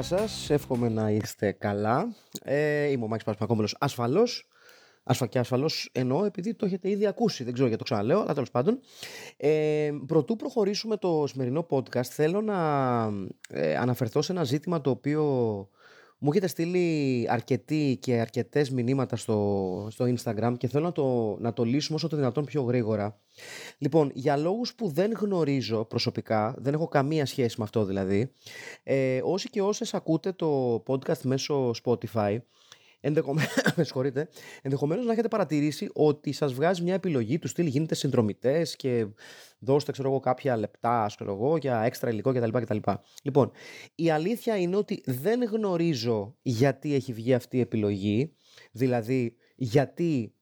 Γεια σας. Εύχομαι να είστε καλά. Ε, είμαι ο Μάκης Παπασημακόπουλος, ασφαλώς. Ασφα και ασφαλώς εννοώ επειδή το έχετε ήδη ακούσει. Δεν ξέρω γιατί το ξαναλέω, αλλά τέλος πάντων. Ε, προτού προχωρήσουμε το σημερινό podcast, θέλω να ε, αναφερθώ σε ένα ζήτημα το οποίο μου έχετε στείλει αρκετοί και αρκετές μηνύματα στο, στο Instagram και θέλω να το, να το λύσουμε όσο το δυνατόν πιο γρήγορα. Λοιπόν, για λόγους που δεν γνωρίζω προσωπικά, δεν έχω καμία σχέση με αυτό δηλαδή, ε, όσοι και όσες ακούτε το podcast μέσω Spotify, ενδεχομένως, με συγχωρείτε, ενδεχομένως να έχετε παρατηρήσει ότι σας βγάζει μια επιλογή του στυλ γίνετε συνδρομητές και δώστε ξέρω εγώ, κάποια λεπτά ξέρω εγώ, για έξτρα υλικό κτλ, κτλ. Λοιπόν, η αλήθεια είναι ότι δεν γνωρίζω γιατί έχει βγει αυτή η επιλογή, δηλαδή γιατί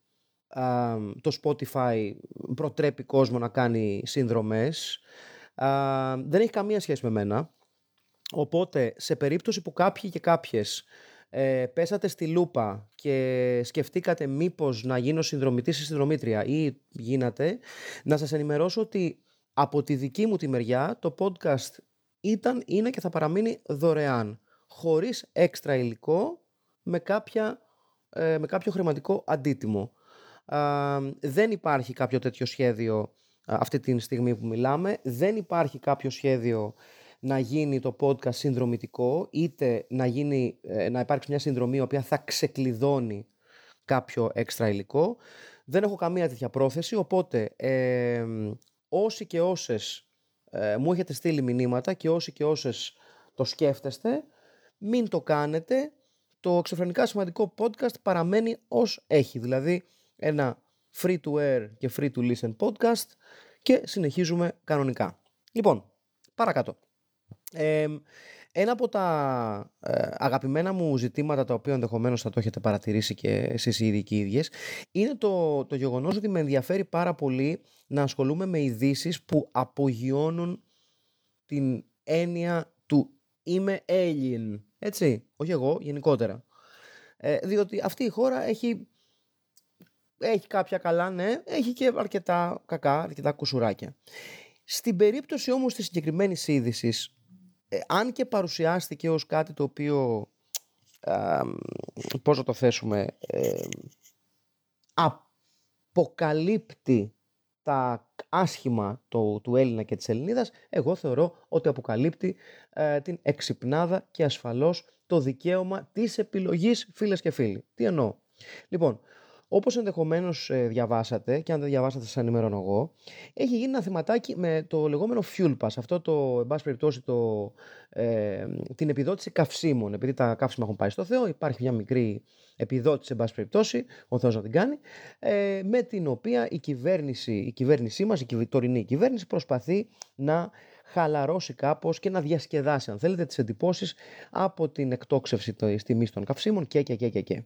α, το Spotify προτρέπει κόσμο να κάνει συνδρομές. Α, δεν έχει καμία σχέση με μένα. Οπότε, σε περίπτωση που κάποιοι και κάποιες ε, πέσατε στη λούπα και σκεφτήκατε μήπως να γίνω συνδρομητής ή συνδρομήτρια ή γίνατε, να σας ενημερώσω ότι από τη δική μου τη μεριά το podcast ήταν, είναι και θα παραμείνει δωρεάν, χωρίς έξτρα υλικό, με, κάποια, ε, με κάποιο χρηματικό αντίτιμο. Α, δεν υπάρχει κάποιο τέτοιο σχέδιο αυτή τη στιγμή που μιλάμε, δεν υπάρχει κάποιο σχέδιο να γίνει το podcast συνδρομητικό, είτε να, γίνει, ε, να υπάρξει μια συνδρομή η οποία θα ξεκλειδώνει κάποιο έξτρα υλικό. Δεν έχω καμία τέτοια πρόθεση, οπότε ε, όσοι και όσες ε, μου έχετε στείλει μηνύματα και όσοι και όσες το σκέφτεστε, μην το κάνετε. Το εξωφρενικά σημαντικό podcast παραμένει ως έχει, δηλαδή ένα free to air και free to listen podcast και συνεχίζουμε κανονικά. Λοιπόν, παρακάτω ένα από τα ε, αγαπημένα μου ζητήματα τα οποία ενδεχομένως θα το έχετε παρατηρήσει και εσείς οι ίδιοι και οι ίδιες είναι το, το γεγονός ότι με ενδιαφέρει πάρα πολύ να ασχολούμαι με ειδήσεις που απογειώνουν την έννοια του είμαι alien, έτσι, όχι εγώ, γενικότερα. Ε, διότι αυτή η χώρα έχει, έχει κάποια καλά, ναι, έχει και αρκετά κακά, αρκετά κουσουράκια. Στην περίπτωση όμως της συγκεκριμένης είδησης ε, αν και παρουσιάστηκε ως κάτι το οποίο ε, πώς να το θέσουμε ε, αποκαλύπτει τα άσχημα του, του Έλληνα και της Ελληνίδας εγώ θεωρώ ότι αποκαλύπτει ε, την εξυπνάδα και ασφαλώς το δικαίωμα της επιλογής φίλες και φίλοι. Τι εννοώ; Λοιπόν, Όπως ενδεχομένως ε, διαβάσατε, και αν δεν διαβάσατε, σας ενημερώνω εγώ, έχει γίνει ένα θεματάκι με το λεγόμενο Fuel Pass. Αυτό το, εν πάση περιπτώσει, το, ε, την επιδότηση καυσίμων. Επειδή τα καύσιμα έχουν πάει στο Θεό, υπάρχει μια μικρή επιδότηση, εν πάση περιπτώσει, ο Θεός να την κάνει, ε, με την οποία η κυβέρνηση, η κυβέρνησή μας, η τωρινή κυβέρνηση, προσπαθεί να χαλαρώσει κάπως και να διασκεδάσει, αν θέλετε, τις εντυπώσεις από την εκτόξευση της τιμής των καυσίμων και, και, και, και. Και,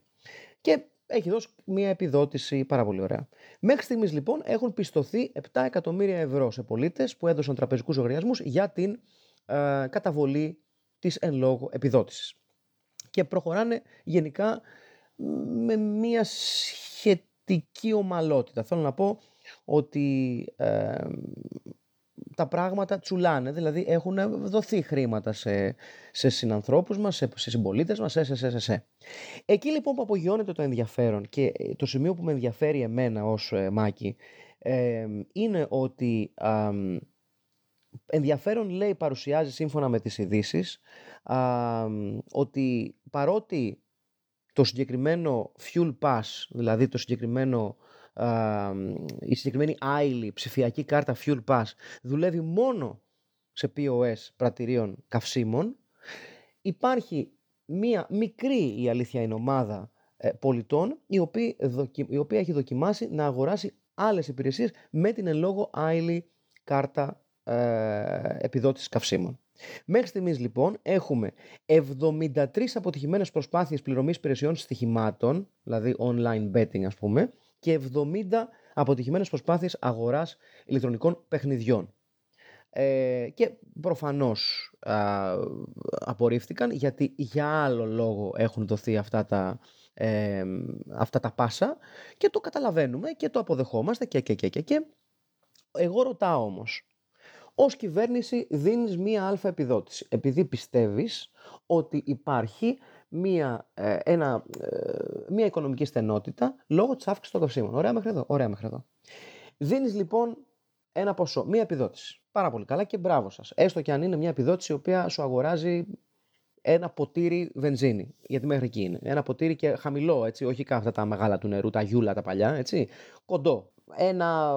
και έχει δώσει μια επιδότηση πάρα πολύ ωραία. Μέχρι στιγμής λοιπόν έχουν πιστωθεί 7 εκατομμύρια ευρώ σε πολίτες που έδωσαν τραπεζικούς λογαριασμούς για την ε, καταβολή της εν λόγω επιδότησης. Και προχωράνε γενικά με μια σχετική ομαλότητα. Θέλω να πω ότι ε, τα πράγματα τσουλάνε, δηλαδή έχουν δοθεί χρήματα σε, σε συνανθρώπους μας, σε, σε συμπολίτες μας, σε, σε, σε, σε. Εκεί λοιπόν που απογειώνεται το ενδιαφέρον και ε, το σημείο που με ενδιαφέρει εμένα ως ε, Μάκη ε, είναι ότι ενδιαφέρον λέει παρουσιάζει σύμφωνα με τις ειδήσεις ότι παρότι το συγκεκριμένο fuel pass, δηλαδή το συγκεκριμένο η συγκεκριμένη άειλη ψηφιακή κάρτα Fuel Pass δουλεύει μόνο σε POS πρατηρίων καυσίμων, υπάρχει μία μικρή, η αλήθεια είναι ομάδα ε, πολιτών, η οποία, η οποία έχει δοκιμάσει να αγοράσει άλλες υπηρεσίες με την εν λόγω άειλη κάρτα ε, επιδότησης καυσίμων. Μέχρι στιγμής λοιπόν έχουμε 73 αποτυχημένες προσπάθειες πληρωμής υπηρεσιών στοιχημάτων, δηλαδή online betting ας πούμε, και 70 αποτυχημένες προσπάθειες αγοράς ηλεκτρονικών παιχνιδιών. Ε, και προφανώς α, απορρίφθηκαν γιατί για άλλο λόγο έχουν δοθεί αυτά τα, ε, αυτά τα πάσα και το καταλαβαίνουμε και το αποδεχόμαστε και και και και και. Εγώ ρωτάω όμως, ως κυβέρνηση δίνεις μία αλφα επιδότηση επειδή πιστεύεις ότι υπάρχει μία, ε, ένα, ε, μία οικονομική στενότητα λόγω της αύξησης των καυσίμων. Ωραία μέχρι εδώ. Ωραία μέχρι εδώ. Δίνεις λοιπόν ένα ποσό, μία επιδότηση. Πάρα πολύ καλά και μπράβο σας. Έστω και αν είναι μια επιδότηση η οποία σου αγοράζει ένα ποτήρι βενζίνη. Γιατί μέχρι εκεί είναι. Ένα ποτήρι και χαμηλό, έτσι, όχι αυτά τα μεγάλα του νερού, τα γιούλα τα παλιά, έτσι. Κοντό. Ένα,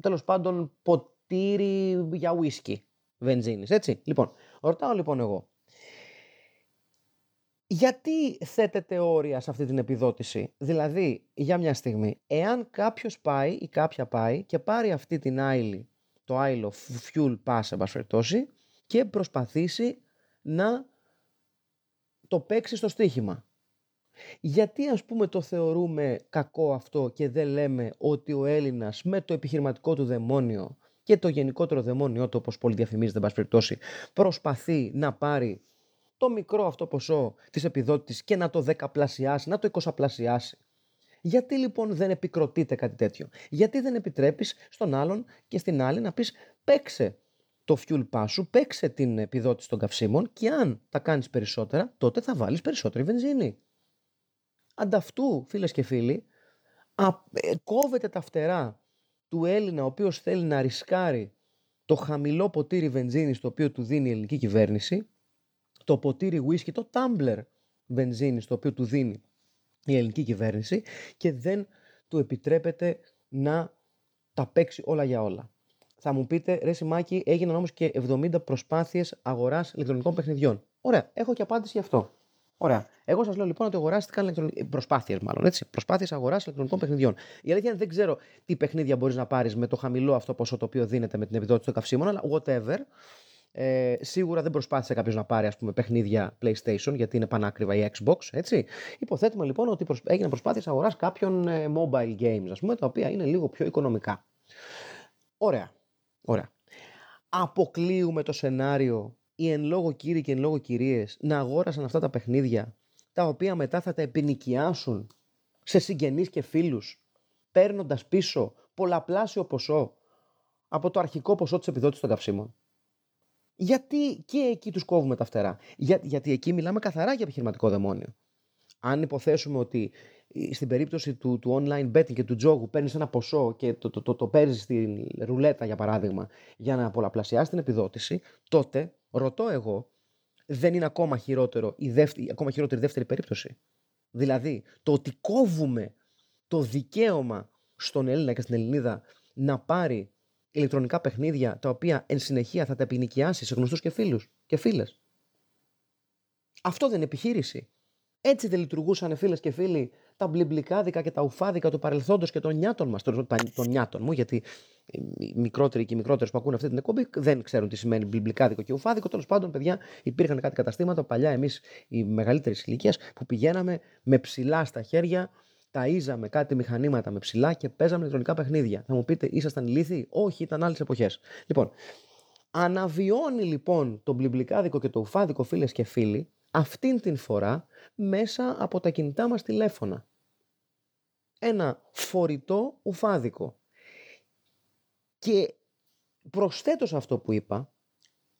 τέλος πάντων, ποτήρι για ουίσκι βενζίνης, έτσι. Λοιπόν, ρωτάω λοιπόν εγώ, γιατί θέτεται όρια σε αυτή την επιδότηση; Δηλαδή, για μια στιγμή, εάν κάποιος πάει ή κάποια πάει και πάρει αυτή την άιλη, το άιλο fuel pass, εν και προσπαθήσει να το παίξει στο στοίχημα. Γιατί ας πούμε το θεωρούμε κακό αυτό και δεν λέμε ότι ο Έλληνας με το επιχειρηματικό του δαιμόνιο και το γενικότερο δαιμόνιο του όπως πολύ διαφημίζεται εν περιπτώσει προσπαθεί να πάρει το μικρό αυτό ποσό της επιδότησης και να το δεκαπλασιάσει, να το εικοσαπλασιάσει. Γιατί λοιπόν δεν επικροτείται κάτι τέτοιο; Γιατί δεν επιτρέπεις στον άλλον και στην άλλη να πεις παίξε το fuel pass σου, παίξε την επιδότηση των καυσίμων και αν τα κάνεις περισσότερα, τότε θα βάλεις περισσότερη βενζίνη. Ανταυτού, φίλες και φίλοι, ε, κόβεται τα φτερά του Έλληνα ο οποίος θέλει να ρισκάρει το χαμηλό ποτήρι βενζίνης το οποίο του δίνει η ελληνική κυβέρνηση, το ποτήρι whisky, το tumbler βενζίνης το οποίο του δίνει η ελληνική κυβέρνηση και δεν του επιτρέπεται να τα παίξει όλα για όλα. Θα μου πείτε, ρε Σιμάκη, έγιναν όμως και 70 προσπάθειες αγοράς ηλεκτρονικών παιχνιδιών. Ωραία, έχω και απάντηση γι' αυτό. Ωραία. Εγώ σας λέω λοιπόν ότι αγοράστηκαν ηλεκτρονικ... προσπάθειες, μάλλον έτσι. Προσπάθειες αγοράς ηλεκτρονικών παιχνιδιών. Η αλήθεια είναι δεν ξέρω τι παιχνίδια μπορείς να πάρεις με το χαμηλό αυτό ποσό το οποίο δίνεται με την επιδότηση των καυσίμων, αλλά whatever. Ε, σίγουρα δεν προσπάθησε κάποιος να πάρει ας πούμε, παιχνίδια PlayStation γιατί είναι πανάκριβα η Xbox. Έτσι. Υποθέτουμε λοιπόν ότι προσ... έγινε προσπάθεια αγοράς κάποιων ε, mobile games, ας πούμε, τα οποία είναι λίγο πιο οικονομικά. Ωραία. Ωραία. Αποκλείουμε το σενάριο οι εν λόγω κύριοι και εν λόγω κυρίες να αγόρασαν αυτά τα παιχνίδια τα οποία μετά θα τα επινοικιάσουν σε συγγενείς και φίλους παίρνοντας πίσω πολλαπλάσιο ποσό από το αρχικό ποσό της επιδότησης των καυσίμων. Γιατί και εκεί τους κόβουμε τα φτερά. Για, γιατί εκεί μιλάμε καθαρά για επιχειρηματικό δαιμόνιο. Αν υποθέσουμε ότι στην περίπτωση του, του online betting και του τζόγου παίρνεις ένα ποσό και το, το, το, το παίρνεις στην ρουλέτα για παράδειγμα για να πολλαπλασιάσεις την επιδότηση, τότε ρωτώ εγώ, δεν είναι ακόμα, χειρότερο η δεύτερη, ακόμα χειρότερη δεύτερη περίπτωση. Δηλαδή, το ότι κόβουμε το δικαίωμα στον Έλληνα και στην Ελληνίδα να πάρει ηλεκτρονικά παιχνίδια τα οποία εν συνεχεία θα τα επινοικιάσεις σε γνωστούς και φίλους και φίλες. Αυτό δεν είναι επιχείρηση. Έτσι δεν λειτουργούσαν φίλες και φίλοι τα μπλιμπλικάδικα και τα ουφάδικα του παρελθόντος και των νιάτων μας. Των, των νιάτων μου, γιατί οι μικρότεροι και οι μικρότερες που ακούνε αυτή την εκπομπή δεν ξέρουν τι σημαίνει μπλιμπλικάδικο και ουφάδικο. Τέλος πάντων, παιδιά, υπήρχαν κάτι καταστήματα παλιά εμείς οι μεγαλύτερη ηλικία που πηγαίναμε με ψηλά στα χέρια, ταΐζαμε κάτι μηχανήματα με ψηλά και παίζαμε ηλεκτρονικά παιχνίδια. Θα μου πείτε, ήσασταν ηλίθιοι. Όχι, ήταν άλλες εποχές. Λοιπόν, αναβιώνει λοιπόν το μπλιμπλικάδικο και το ουφάδικο φίλες και φίλοι αυτήν την φορά μέσα από τα κινητά μας τηλέφωνα. Ένα φορητό ουφάδικο. Και προσθέτως σε αυτό που είπα,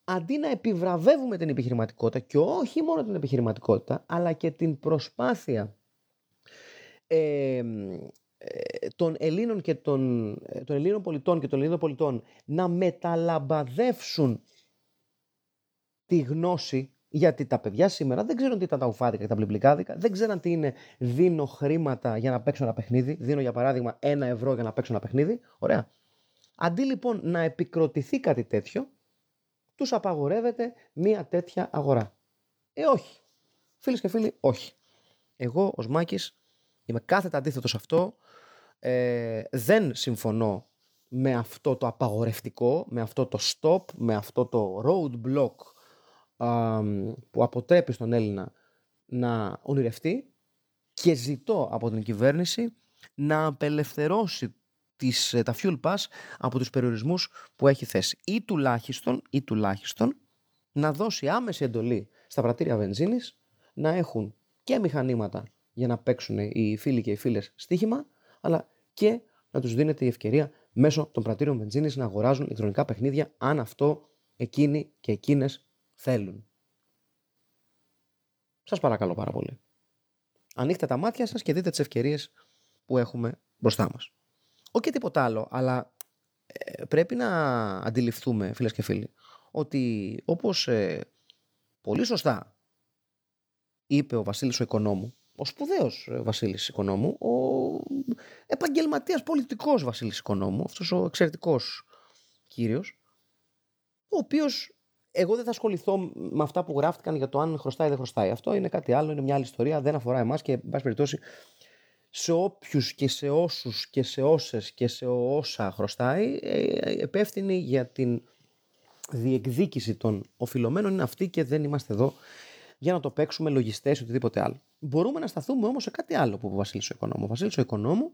αντί να επιβραβεύουμε την επιχειρηματικότητα και όχι μόνο την επιχειρηματικότητα, αλλά και την προσπάθεια ε, των Ελλήνων και των, ε, των Ελλήνων πολιτών και των Ελλήνων πολιτών να μεταλαμπαδεύσουν τη γνώση γιατί τα παιδιά σήμερα δεν ξέρουν τι ήταν τα ουφάδικα και τα πλημπλικάδικα, δεν ξέρουν τι είναι δίνω χρήματα για να παίξω ένα παιχνίδι. Δίνω για παράδειγμα ένα ευρώ για να παίξω ένα παιχνίδι. Ωραία. Αντί λοιπόν να επικροτηθεί κάτι τέτοιο, τους απαγορεύεται μία τέτοια αγορά. Ε, όχι. Φίλες και φίλοι, όχι. Εγώ ως Μάκης είμαι κάθετα αντίθετος σε αυτό. Ε, δεν συμφωνώ με αυτό το απαγορευτικό, με αυτό το stop, με αυτό το roadblock που αποτρέπει στον Έλληνα να ονειρευτεί και ζητώ από την κυβέρνηση να απελευθερώσει τις, ε, τα fuel pass από τους περιορισμούς που έχει θέσει. Ή τουλάχιστον, ή τουλάχιστον να δώσει άμεση εντολή στα πρατήρια βενζίνης να έχουν και μηχανήματα για να παίξουν οι φίλοι και οι φίλες στοίχημα, αλλά και να τους δίνεται η ευκαιρία μέσω των πρατήριων βενζίνης να αγοράζουν ηλεκτρονικά παιχνίδια αν αυτό εκείνοι και εκείνες θέλουν. Σας παρακαλώ πάρα πολύ. Ανοίχτε τα μάτια σας και δείτε τις ευκαιρίες που έχουμε μπροστά μας. Όχι και τίποτα άλλο, αλλά ε, πρέπει να αντιληφθούμε, φίλες και φίλοι, ότι όπως ε, πολύ σωστά είπε ο Βασίλης ο Οικονόμου, ο σπουδαίος ε, Βασίλης Οικονόμου, ο επαγγελματίας πολιτικός Βασίλης Οικονόμου, αυτός ο εξαιρετικός κύριος, ο οποίος εγώ δεν θα ασχοληθώ με αυτά που γράφτηκαν για το αν χρωστάει ή δεν χρωστάει. Αυτό είναι κάτι άλλο, είναι μια άλλη ιστορία, δεν αφορά εμάς και, εν πάση περιπτώσει, σε όποιους και σε όσους και σε όσες και σε όσα χρωστάει, επεύθυνη για την διεκδίκηση των οφειλωμένων είναι αυτή και δεν είμαστε εδώ για να το παίξουμε λογιστές ή οτιδήποτε άλλο. Μπορούμε να σταθούμε όμως σε κάτι άλλο που είπε ο Βασίλης ο Οικονόμου. Ο Βασίλης ο Οικονόμου,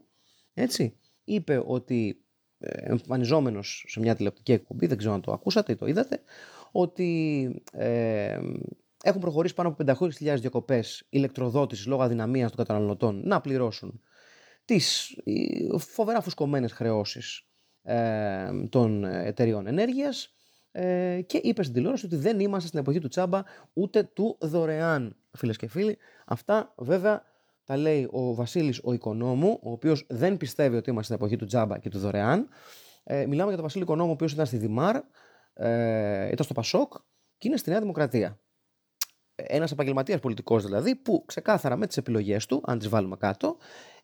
έτσι, είπε ότι ε, εμφανιζόμενος σε μια τηλεοπτική εκπομπή, δεν ξέρω αν το ακούσατε ή το είδατε, ότι ε, έχουν προχωρήσει πάνω από 500.000 διακοπές ηλεκτροδότησης λόγω αδυναμίας των καταναλωτών να πληρώσουν τις φοβερά φουσκωμένες χρεώσεις ε, των εταιριών ενέργειας. Ε, και είπε στην τηλεόραση ότι δεν είμαστε στην εποχή του τσάμπα ούτε του δωρεάν, φίλες και φίλοι. Αυτά βέβαια τα λέει ο Βασίλης ο Οικονόμου, ο οποίος δεν πιστεύει ότι είμαστε στην εποχή του τσάμπα και του δωρεάν. Ε, μιλάμε για τον Βασίλη Οικονόμου, ο οποίος ήταν στη Δημάρ, ε, ήταν στο Πασόκ και είναι στη Νέα Δημοκρατία ένας επαγγελματίας πολιτικός δηλαδή, που ξεκάθαρα με τις επιλογές του, αν τις βάλουμε κάτω,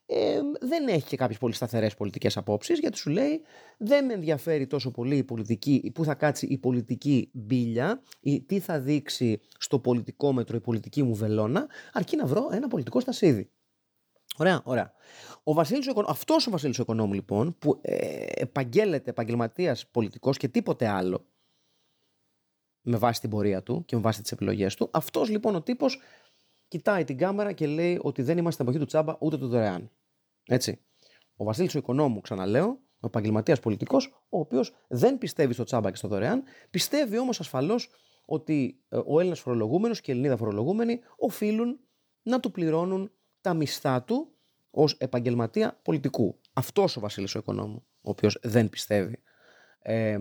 ε, δεν έχει και κάποιες πολύ σταθερές πολιτικές απόψεις, γιατί σου λέει δεν με ενδιαφέρει τόσο πολύ η πολιτική, πού θα κάτσει η πολιτική μπίλια ή τι θα δείξει στο πολιτικό μέτρο η πολιτική μου βελόνα, αρκεί να βρω ένα πολιτικό στασίδι. Ωραία, ωραία. Ο Βασίλης, αυτός ο Βασίλης Οικονόμου λοιπόν, που ε, επαγγέλλεται επαγγελματίας πολιτικός και τίποτε άλλο, με βάση την πορεία του και με βάση τις επιλογές του. Αυτός λοιπόν ο τύπος κοιτάει την κάμερα και λέει ότι δεν είμαστε στην εποχή του τσάμπα ούτε του δωρεάν. Έτσι. Ο Βασίλης ο Οικονόμου, ξαναλέω, ο επαγγελματίας πολιτικός, ο οποίος δεν πιστεύει στο τσάμπα και στο δωρεάν, πιστεύει όμως ασφαλώς ότι ε, ο Έλληνας φορολογούμενος και η Ελληνίδα φορολογούμενοι οφείλουν να του πληρώνουν τα μισθά του ως επαγγελματία πολιτικού. Αυτός ο Βασίλης ο Οικονόμου, ο οποίος δεν πιστεύει ε,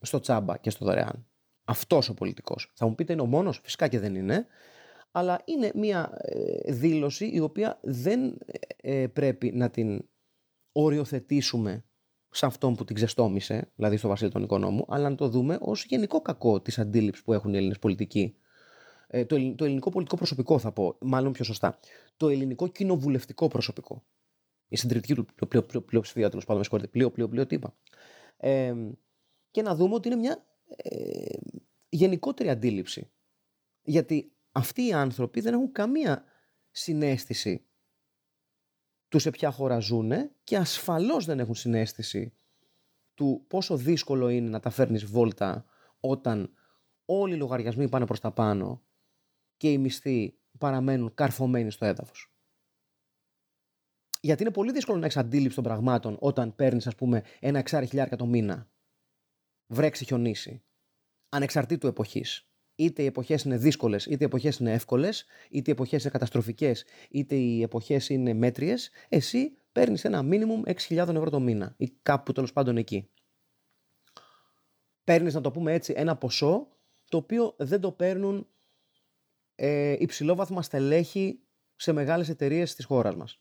στο τσάμπα και στο δωρεάν αυτός ο πολιτικός. Θα μου πείτε είναι ο μόνος, φυσικά και δεν είναι, αλλά είναι μια ε, δήλωση η οποία δεν ε, πρέπει να την οριοθετήσουμε σε αυτόν που την ξεστόμησε, δηλαδή στο Βασίλειο των Οικονόμου, αλλά να το δούμε ως γενικό κακό της αντίληψης που έχουν οι Έλληνες πολιτικοί. Ε, το, ελληνικό πολιτικό προσωπικό θα πω, μάλλον πιο σωστά. Το ελληνικό κοινοβουλευτικό προσωπικό. Η συντριπτική του πλειοψηφία, τέλος πάντων, με συγχωρείτε, πλοίο, πλοίο, πλοίο, τι είπα. και να δούμε ότι είναι μια ε, γενικότερη αντίληψη. Γιατί αυτοί οι άνθρωποι δεν έχουν καμία συνέστηση του σε ποια χώρα ζουν και ασφαλώς δεν έχουν συνέστηση του πόσο δύσκολο είναι να τα φέρνεις βόλτα όταν όλοι οι λογαριασμοί πάνε προς τα πάνω και οι μισθοί παραμένουν καρφωμένοι στο έδαφος. Γιατί είναι πολύ δύσκολο να έχεις αντίληψη των πραγμάτων όταν παίρνεις, ας πούμε, ένα εξάρι χιλιάρκα το μήνα. Βρέξει, χιονίσει ανεξαρτήτου εποχής. Είτε οι εποχές είναι δύσκολες, είτε οι εποχές είναι εύκολες, είτε οι εποχές είναι καταστροφικές, είτε οι εποχές είναι μέτριες, εσύ παίρνεις ένα μίνιμουμ 6.000 ευρώ το μήνα ή κάπου τέλος πάντων εκεί. Παίρνεις, να το πούμε έτσι, ένα ποσό το οποίο δεν το παίρνουν ε, υψηλόβαθμα στελέχη σε μεγάλες εταιρείες της χώρας μας.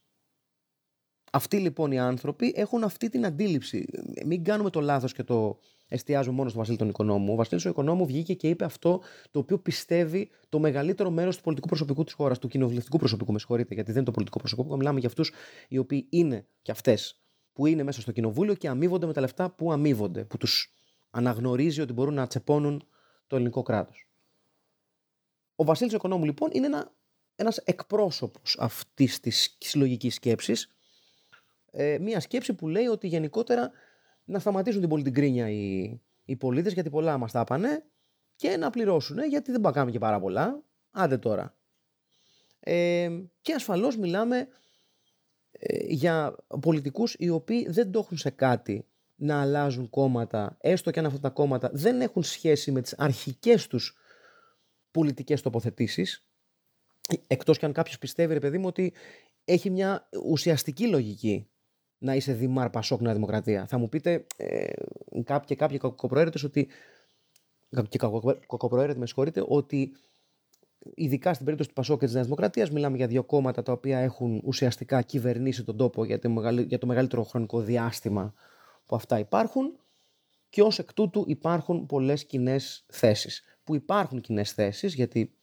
Αυτοί λοιπόν οι άνθρωποι έχουν αυτή την αντίληψη. Μην κάνουμε το λάθος και το εστιάζω μόνο στο Βασίλη τον Οικονόμου. Ο Βασίλης ο Οικονόμου βγήκε και είπε αυτό το οποίο πιστεύει το μεγαλύτερο μέρος του πολιτικού προσωπικού της χώρας, του κοινοβουλευτικού προσωπικού, με συγχωρείτε, γιατί δεν είναι το πολιτικό προσωπικό. Μιλάμε για αυτούς οι οποίοι είναι και αυτές που είναι μέσα στο κοινοβούλιο και αμείβονται με τα λεφτά που αμείβονται, που τους αναγνωρίζει ότι μπορούν να τσεπώνουν το ελληνικό κράτος. Ο Βασίλης Οικονόμου λοιπόν είναι ένα ένας εκπρόσωπος αυτής της συλλογικής σκέψης, ε, μια σκέψη που λέει ότι γενικότερα να σταματήσουν την πολιτική γκρίνια οι, οι πολίτες γιατί πολλά μας τα πάνε και να πληρώσουν γιατί δεν πάμε και πάρα πολλά. Άντε τώρα. Ε, και ασφαλώς μιλάμε ε, για πολιτικούς οι οποίοι δεν το έχουν σε κάτι να αλλάζουν κόμματα, έστω και αν αυτά τα κόμματα δεν έχουν σχέση με τις αρχικές τους πολιτικές τοποθετήσεις, εκτός και αν κάποιος πιστεύει, ρε παιδί μου, ότι έχει μια ουσιαστική λογική να είσαι Δημάρ Πασόκ Νέα Δημοκρατία. Θα μου πείτε ε, κάποιοι, κάποιοι κακοπροαίρετες ότι και κακοπροαίρετοι με συγχωρείτε, ότι ειδικά στην περίπτωση του Πασόκ και της Νέας Δημοκρατίας, μιλάμε για δύο κόμματα τα οποία έχουν ουσιαστικά κυβερνήσει τον τόπο για το, για το μεγαλύτερο χρονικό διάστημα που αυτά υπάρχουν και ως εκ τούτου υπάρχουν πολλές κοινέ θέσεις. Που υπάρχουν κοινέ θέσεις γιατί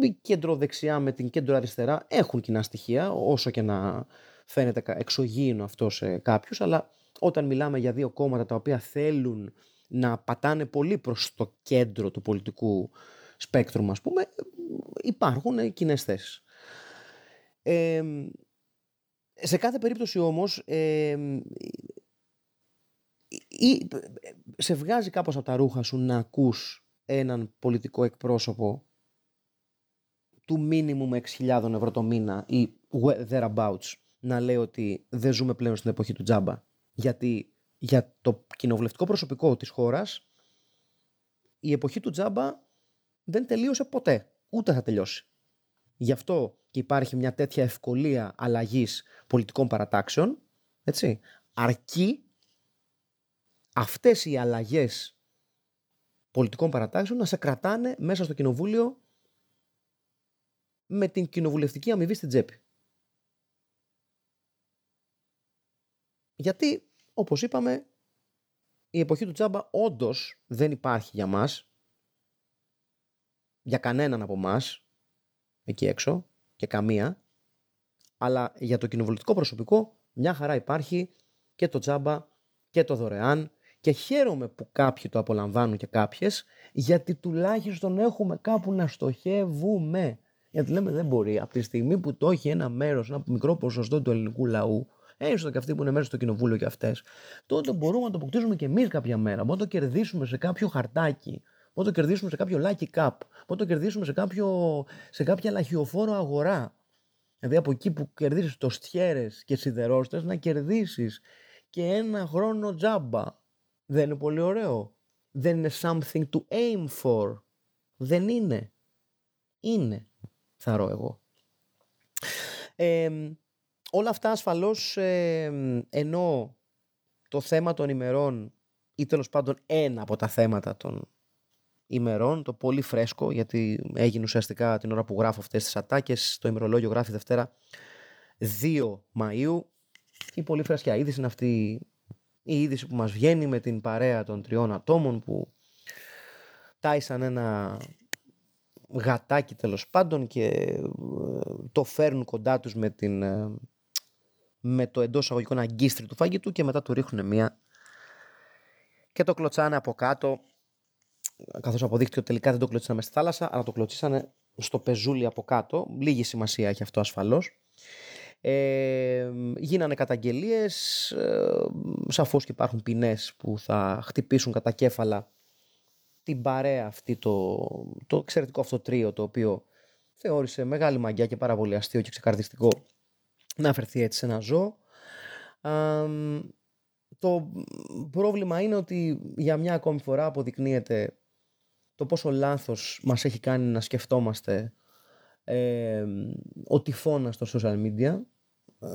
η κέντρο δεξιά με την κέντρο αριστερά έχουν κοινά στοιχεία όσο και να φαίνεται εξωγήινο αυτό σε κάποιους αλλά όταν μιλάμε για δύο κόμματα τα οποία θέλουν να πατάνε πολύ προς το κέντρο του πολιτικού σπέκτρου, ας πούμε, υπάρχουν κοινές θέσεις. σε κάθε περίπτωση όμως ή, σε βγάζει κάπως από τα ρούχα σου να ακούς έναν πολιτικό εκπρόσωπο του μήνυμου με 6.000 ευρώ το μήνα ή thereabouts να λέει ότι δεν ζούμε πλέον στην εποχή του τζάμπα. Γιατί για το κοινοβουλευτικό προσωπικό της χώρας η εποχή του τζάμπα δεν τελείωσε ποτέ. Ούτε θα τελειώσει. Γι' αυτό και υπάρχει μια τέτοια ευκολία αλλαγής πολιτικών παρατάξεων, έτσι, αρκεί αυτές οι αλλαγές πολιτικών παρατάξεων να σε κρατάνε μέσα στο κοινοβούλιο με την κοινοβουλευτική αμοιβή στην τσέπη. Γιατί, όπως είπαμε, η εποχή του τζάμπα όντως δεν υπάρχει για μας, για κανέναν από εμά εκεί έξω και καμία, αλλά για το κοινοβουλευτικό προσωπικό μια χαρά υπάρχει και το τζάμπα και το δωρεάν και χαίρομαι που κάποιοι το απολαμβάνουν και κάποιες γιατί τουλάχιστον έχουμε κάπου να στοχεύουμε. Γιατί λέμε δεν μπορεί από τη στιγμή που το έχει ένα μέρος, ένα μικρό ποσοστό του ελληνικού λαού έστω και αυτοί που είναι μέσα στο κοινοβούλιο και αυτές, τότε μπορούμε να το αποκτήσουμε και εμείς κάποια μέρα. Μπορούμε να το κερδίσουμε σε κάποιο χαρτάκι, μπορούμε να το κερδίσουμε σε κάποιο lucky cup, μπορούμε να το κερδίσουμε σε, κάποιο, σε κάποια λαχιοφόρο αγορά. Δηλαδή από εκεί που κερδίσει το στιέρες και σιδερόστε, να κερδίσεις και ένα χρόνο τζάμπα. Δεν είναι πολύ ωραίο. Δεν είναι something to aim for. Δεν είναι. Είναι, θα ρω εγώ. Ε, όλα αυτά ασφαλώς ε, ενώ το θέμα των ημερών ή τέλος πάντων ένα από τα θέματα των ημερών, το πολύ φρέσκο γιατί έγινε ουσιαστικά την ώρα που γράφω αυτές τις ατάκες, το ημερολόγιο γράφει Δευτέρα 2 Μαΐου. Η πολύ φρέσκια είδηση είναι αυτή η είδηση που μας βγαίνει με την παρέα των τριών ατόμων που τάισαν ένα γατάκι τέλος πάντων και ε, το φέρνουν κοντά τους με την ε, με το εντός αγωγικών αγκίστρι του φαγητού και μετά του ρίχνουν μία και το κλωτσάνε από κάτω καθώς αποδείχτηκε ότι τελικά δεν το κλωτσίσανε στη θάλασσα αλλά το κλωτσίσανε στο πεζούλι από κάτω. Λίγη σημασία έχει αυτό ασφαλώς. Ε, γίνανε καταγγελίες ε, σαφώς και υπάρχουν ποινές που θα χτυπήσουν κατά κέφαλα την παρέα αυτή το, το εξαιρετικό αυτό τρίο το οποίο θεώρησε μεγάλη μαγιά και πάρα πολύ αστείο και ξεκαρδιστικό να αφαιρθεί έτσι σε ένα ζώο. το πρόβλημα είναι ότι για μια ακόμη φορά αποδεικνύεται το πόσο λάθος μας έχει κάνει να σκεφτόμαστε ε, ο τυφώνας στο social media,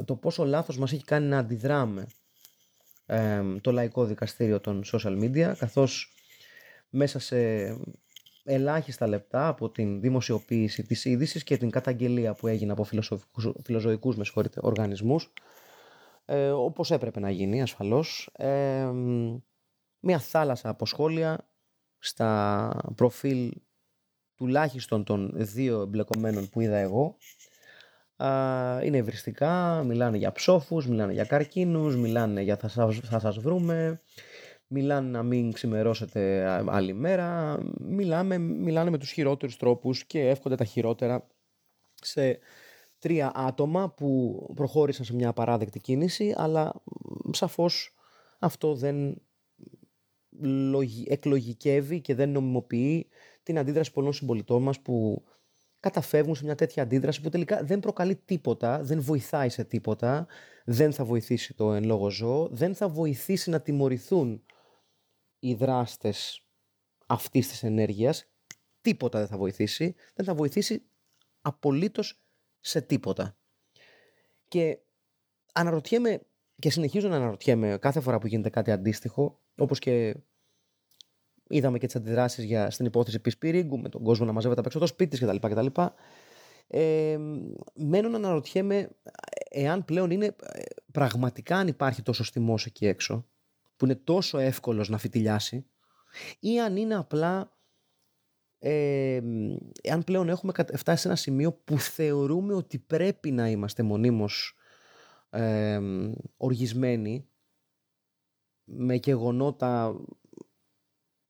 το πόσο λάθος μας έχει κάνει να αντιδράμε το λαϊκό δικαστήριο των social media, καθώς μέσα σε ελάχιστα λεπτά από την δημοσιοποίηση της είδησης και την καταγγελία που έγινε από φιλοζωικούς με οργανισμούς. Ε, όπως έπρεπε να γίνει ασφαλώς. Ε, μια θάλασσα από σχόλια στα προφίλ τουλάχιστον των δύο εμπλεκομένων που είδα εγώ. Είναι ευριστικά, μιλάνε για ψόφους, μιλάνε για καρκίνους, μιλάνε για θα σας, θα σας βρούμε, μιλάνε να μην ξημερώσετε άλλη μέρα, μιλάμε, μιλάνε με τους χειρότερους τρόπους και εύχονται τα χειρότερα σε τρία άτομα που προχώρησαν σε μια απαράδεκτη κίνηση, αλλά σαφώς αυτό δεν εκλογικεύει και δεν νομιμοποιεί την αντίδραση πολλών συμπολιτών μας που καταφεύγουν σε μια τέτοια αντίδραση που τελικά δεν προκαλεί τίποτα, δεν βοηθάει σε τίποτα, δεν θα βοηθήσει το εν λόγω ζώο, δεν θα βοηθήσει να τιμωρηθούν οι δράστες αυτής της ενέργειας, τίποτα δεν θα βοηθήσει, δεν θα βοηθήσει απολύτως σε τίποτα. Και αναρωτιέμαι και συνεχίζω να αναρωτιέμαι κάθε φορά που γίνεται κάτι αντίστοιχο, όπως και είδαμε και τις αντιδράσεις για, στην υπόθεση Πισπυρίγκου, με τον κόσμο να μαζεύεται απ' έξω το σπίτι κτλ. κτλ. Ε, μένω να αναρωτιέμαι εάν πλέον είναι ε, πραγματικά αν υπάρχει τόσο θυμό εκεί έξω, που είναι τόσο εύκολος να φιτιλιάσει, ή αν είναι απλά ε, εάν πλέον έχουμε φτάσει σε ένα σημείο που θεωρούμε ότι πρέπει να είμαστε μονίμως ε, οργισμένοι με γεγονότα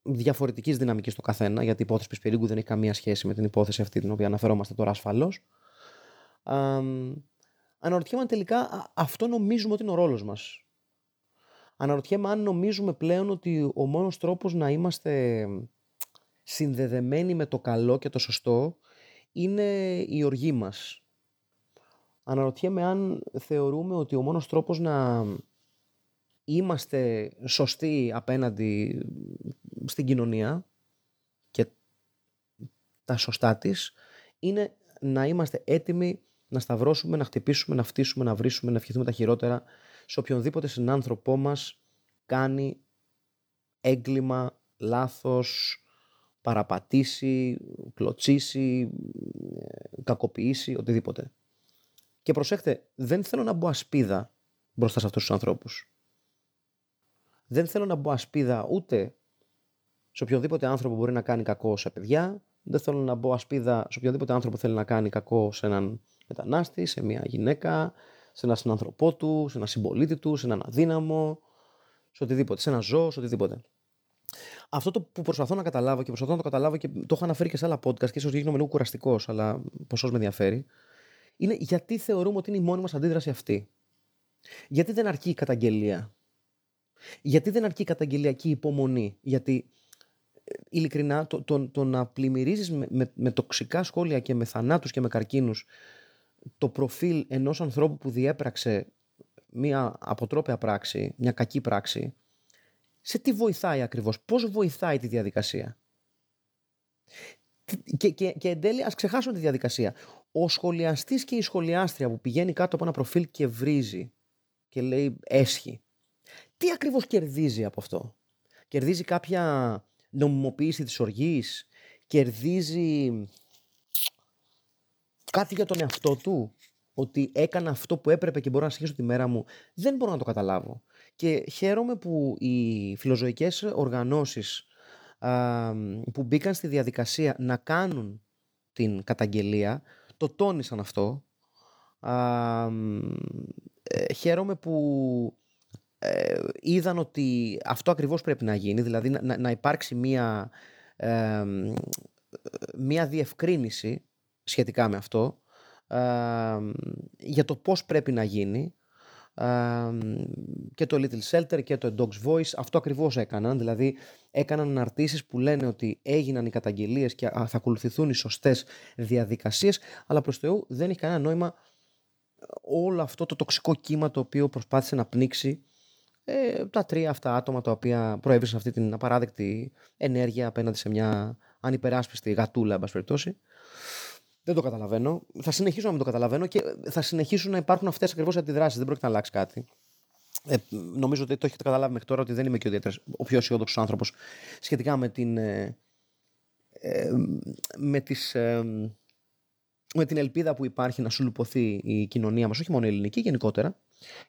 διαφορετικής δυναμικής στο καθένα, γιατί η υπόθεση Πισπυρίγκου δεν έχει καμία σχέση με την υπόθεση αυτή την οποία αναφερόμαστε τώρα ασφαλώς. Αναρωτιέμαι αν τελικά αυτό νομίζουμε ότι είναι ο ρόλος μας. Αναρωτιέμαι αν νομίζουμε πλέον ότι ο μόνος τρόπος να είμαστε συνδεδεμένοι με το καλό και το σωστό είναι η οργή μας. Αναρωτιέμαι αν θεωρούμε ότι ο μόνος τρόπος να είμαστε σωστοί απέναντι στην κοινωνία και τα σωστά της είναι να είμαστε έτοιμοι να σταυρώσουμε, να χτυπήσουμε, να φτύσουμε, να βρίσουμε, να ευχηθούμε τα χειρότερα σε οποιονδήποτε συνάνθρωπό μας κάνει έγκλημα, λάθος, παραπατήσει, κλωτσίσει, κακοποιήσει, οτιδήποτε. Και προσέχτε, δεν θέλω να μπω ασπίδα μπροστά σε αυτούς τους ανθρώπους. Δεν θέλω να μπω ασπίδα ούτε σε οποιοδήποτε άνθρωπο μπορεί να κάνει κακό σε παιδιά. Δεν θέλω να μπω ασπίδα σε οποιοδήποτε άνθρωπο θέλει να κάνει κακό σε έναν μετανάστη, σε μια γυναίκα, σε έναν συνανθρωπό του, σε έναν συμπολίτη του, σε έναν αδύναμο, σε οτιδήποτε, σε ένα ζώο, σε οτιδήποτε. Αυτό το που προσπαθώ να καταλάβω και προσπαθώ να το καταλάβω και το έχω αναφέρει και σε άλλα podcast και ίσως γίνομαι λίγο κουραστικός, αλλά ποσός με ενδιαφέρει, είναι γιατί θεωρούμε ότι είναι η μόνη μας αντίδραση αυτή. Γιατί δεν αρκεί η καταγγελία. Γιατί δεν αρκεί η καταγγελιακή υπομονή. Γιατί ε, ειλικρινά το, το, το να πλημμυρίζεις με, με, με τοξικά σχόλια και με θανάτους και με καρκίνους το προφίλ ενός ανθρώπου που διέπραξε μια αποτρόπαια πράξη, μια κακή πράξη, σε τι βοηθάει ακριβώς, πώς βοηθάει τη διαδικασία; Και, και, και εν τέλει ας ξεχάσουμε τη διαδικασία. Ο σχολιαστής και η σχολιάστρια που πηγαίνει κάτω από ένα προφίλ και βρίζει και λέει έσχη. Τι ακριβώς κερδίζει από αυτό; Κερδίζει κάποια νομιμοποίηση της οργής, κερδίζει κάτι για τον εαυτό του, ότι έκανα αυτό που έπρεπε και μπορώ να συνεχίσω τη μέρα μου, δεν μπορώ να το καταλάβω. Και χαίρομαι που οι φιλοζωικές οργανώσεις που μπήκαν στη διαδικασία να κάνουν την καταγγελία, το τόνισαν αυτό. ε, χαίρομαι που ε, είδαν ότι αυτό ακριβώς πρέπει να γίνει, δηλαδή να, να υπάρξει μία, ε, μία διευκρίνηση σχετικά με αυτό για το πώς πρέπει να γίνει και το Little Shelter και το Dog's Voice αυτό ακριβώς έκαναν, δηλαδή έκαναν αναρτήσεις που λένε ότι έγιναν οι καταγγελίες και θα ακολουθηθούν οι σωστές διαδικασίες αλλά προς Θεού δεν έχει κανένα νόημα όλο αυτό το τοξικό κύμα το οποίο προσπάθησε να πνίξει ε, τα τρία αυτά άτομα τα οποία προέβησαν αυτή την απαράδεκτη ενέργεια απέναντι σε μια ανυπεράσπιστη γατούλα, εν περιπτώσει. Δεν το καταλαβαίνω. Θα συνεχίσω να μην το καταλαβαίνω και θα συνεχίσουν να υπάρχουν αυτές ακριβώς αντιδράσεις. Δεν πρόκειται να αλλάξει κάτι. Ε, νομίζω ότι το έχετε καταλάβει μέχρι τώρα ότι δεν είμαι και ο, ο πιο αισιόδοξος άνθρωπος σχετικά με την. Ε, ε, με, τις, ε, με την ελπίδα που υπάρχει να σου λουποθεί η κοινωνία μας, όχι μόνο η ελληνική γενικότερα,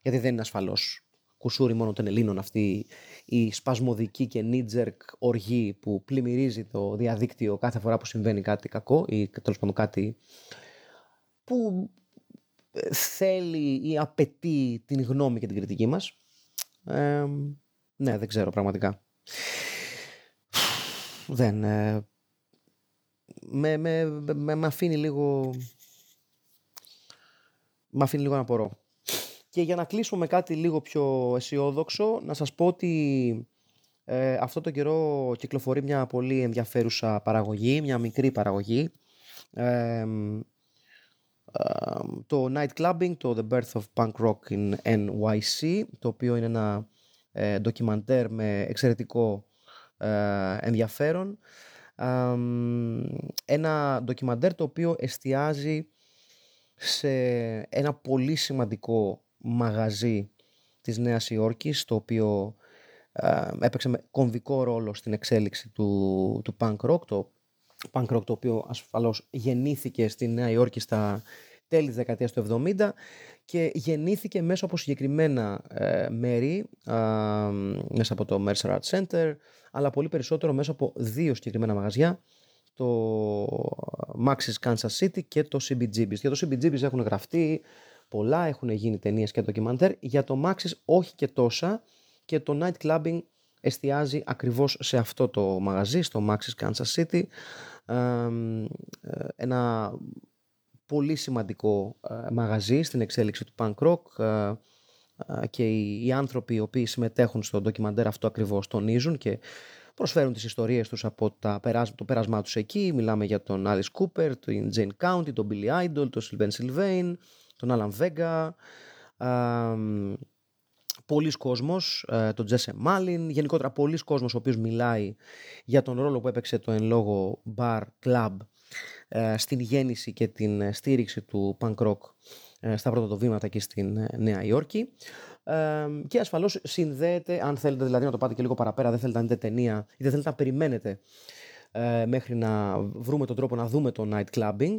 γιατί δεν είναι ασφαλώς κουσούρι μόνο των Ελλήνων αυτή η σπασμωδική και νίτζερκ οργή που πλημμυρίζει το διαδίκτυο κάθε φορά που συμβαίνει κάτι κακό ή τέλος πάντων κάτι που ε, θέλει ή απαιτεί την γνώμη και την κριτική μας. Ε, ναι, δεν ξέρω πραγματικά. Δεν... Ε, με, με, με, με αφήνει λίγο... Με αφήνει λίγο να απορώ. Και για να κλείσουμε με κάτι λίγο πιο αισιόδοξο, να σας πω ότι ε, αυτό το καιρό κυκλοφορεί μια πολύ ενδιαφέρουσα παραγωγή, μια μικρή παραγωγή. Ε, το Night Clubbing, το The Birth of Punk Rock in NYC, το οποίο είναι ένα ε, ντοκιμαντέρ με εξαιρετικό ε, ενδιαφέρον. ένα ντοκιμαντέρ το οποίο εστιάζει σε ένα πολύ σημαντικό μαγαζί της Νέας Υόρκης, το οποίο ε, έπαιξε με κομβικό ρόλο στην εξέλιξη του, του punk rock, το punk rock το οποίο ασφαλώς γεννήθηκε στη Νέα Υόρκη στα τέλη της δεκαετίας του 70 και γεννήθηκε μέσω από συγκεκριμένα ε, μέρη, μέσα από το Mercer Art Center, αλλά πολύ περισσότερο μέσω από δύο συγκεκριμένα μαγαζιά, το Maxis Kansas City και το CBGB's. Για το CBGB's έχουν γραφτεί πολλά, έχουν γίνει ταινίες και ντοκιμαντέρ. Για το Maxis όχι και τόσα και το Night Clubbing εστιάζει ακριβώς σε αυτό το μαγαζί, στο Maxis Kansas City. Ε, ένα πολύ σημαντικό ε, μαγαζί στην εξέλιξη του punk rock ε, και οι, άνθρωποι οι οποίοι συμμετέχουν στο ντοκιμαντέρ αυτό ακριβώς τονίζουν και προσφέρουν τις ιστορίες τους από τα, το πέρασμά τους εκεί. Μιλάμε για τον Alice Cooper, τον Jane County, τον Billy Idol, τον Sylvain Sylvain, τον Alan Vega, πολλοί κόσμος, ε, τον Τζέσε Μάλιν, γενικότερα πολλοί κόσμος ο οποίος μιλάει για τον ρόλο που έπαιξε το εν λόγω bar club ε, στην γέννηση και την ε, στήριξη του punk rock στα πρώτα το βήματα εκεί στην Νέα Υόρκη. και ασφαλώς συνδέεται, αν θέλετε δηλαδή να το πάτε και λίγο παραπέρα, δεν θέλετε να δείτε ταινία ή δεν θέλετε να περιμένετε μέχρι να βρούμε τον τρόπο να δούμε το night clubbing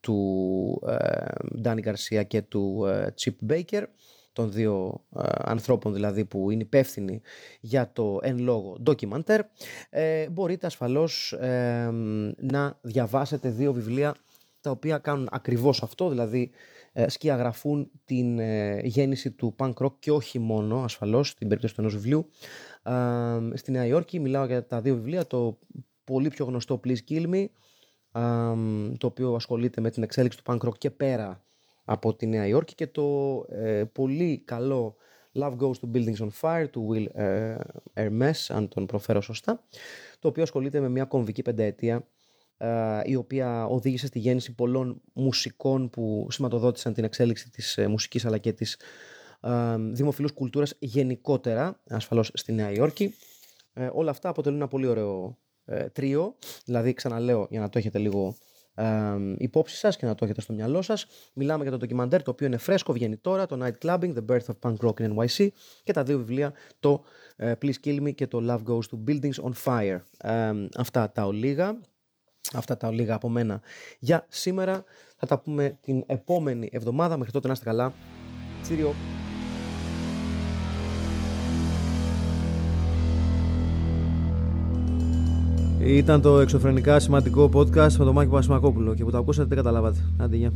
του Danny Garcia και του Chip Baker των δύο ε, ανθρώπων δηλαδή που είναι υπεύθυνοι για το εν λόγω ντοκιμαντέρ ε, μπορείτε ασφαλώς ε, να διαβάσετε δύο βιβλία τα οποία κάνουν ακριβώς αυτό, δηλαδή ε, σκιαγραφούν την γέννηση του punk rock και όχι μόνο ασφαλώς στην περίπτωση του ενός βιβλίου. στη Νέα Υόρκη μιλάω για τα δύο βιβλία, το πολύ πιο γνωστό Please Kill Me, το οποίο ασχολείται με την εξέλιξη του punk rock και πέρα από τη Νέα Υόρκη και το ε, πολύ καλό Love Goes to Buildings on Fire του Will ε, Hermes, αν τον προφέρω σωστά, το οποίο ασχολείται με μια κομβική πενταετία ε, η οποία οδήγησε στη γέννηση πολλών μουσικών που σηματοδότησαν την εξέλιξη της ε, μουσικής αλλά και της ε, δημοφιλούς κουλτούρας γενικότερα, ασφαλώς στη Νέα Υόρκη. όλα αυτά αποτελούν ένα πολύ ωραίο τρίο, δηλαδή ξαναλέω για να το έχετε λίγο υπόψη σας και να το έχετε στο μυαλό σας. Μιλάμε για το ντοκιμαντέρ το οποίο είναι φρέσκο, βγαίνει τώρα, το Night Clubbing, The Birth of Punk Rock in NYC και τα δύο βιβλία, το uh, Please Kill Me και το Love Goes to Buildings on Fire. αυτά τα ολίγα, αυτά τα ολίγα από μένα για σήμερα. Θα τα πούμε την επόμενη εβδομάδα. Μέχρι τότε να είστε καλά. Τσίριο. Ήταν το εξωφρενικά σημαντικό podcast με τον Μάκη Πασμακόπουλο και που το ακούσατε δεν καταλάβατε. Άντε,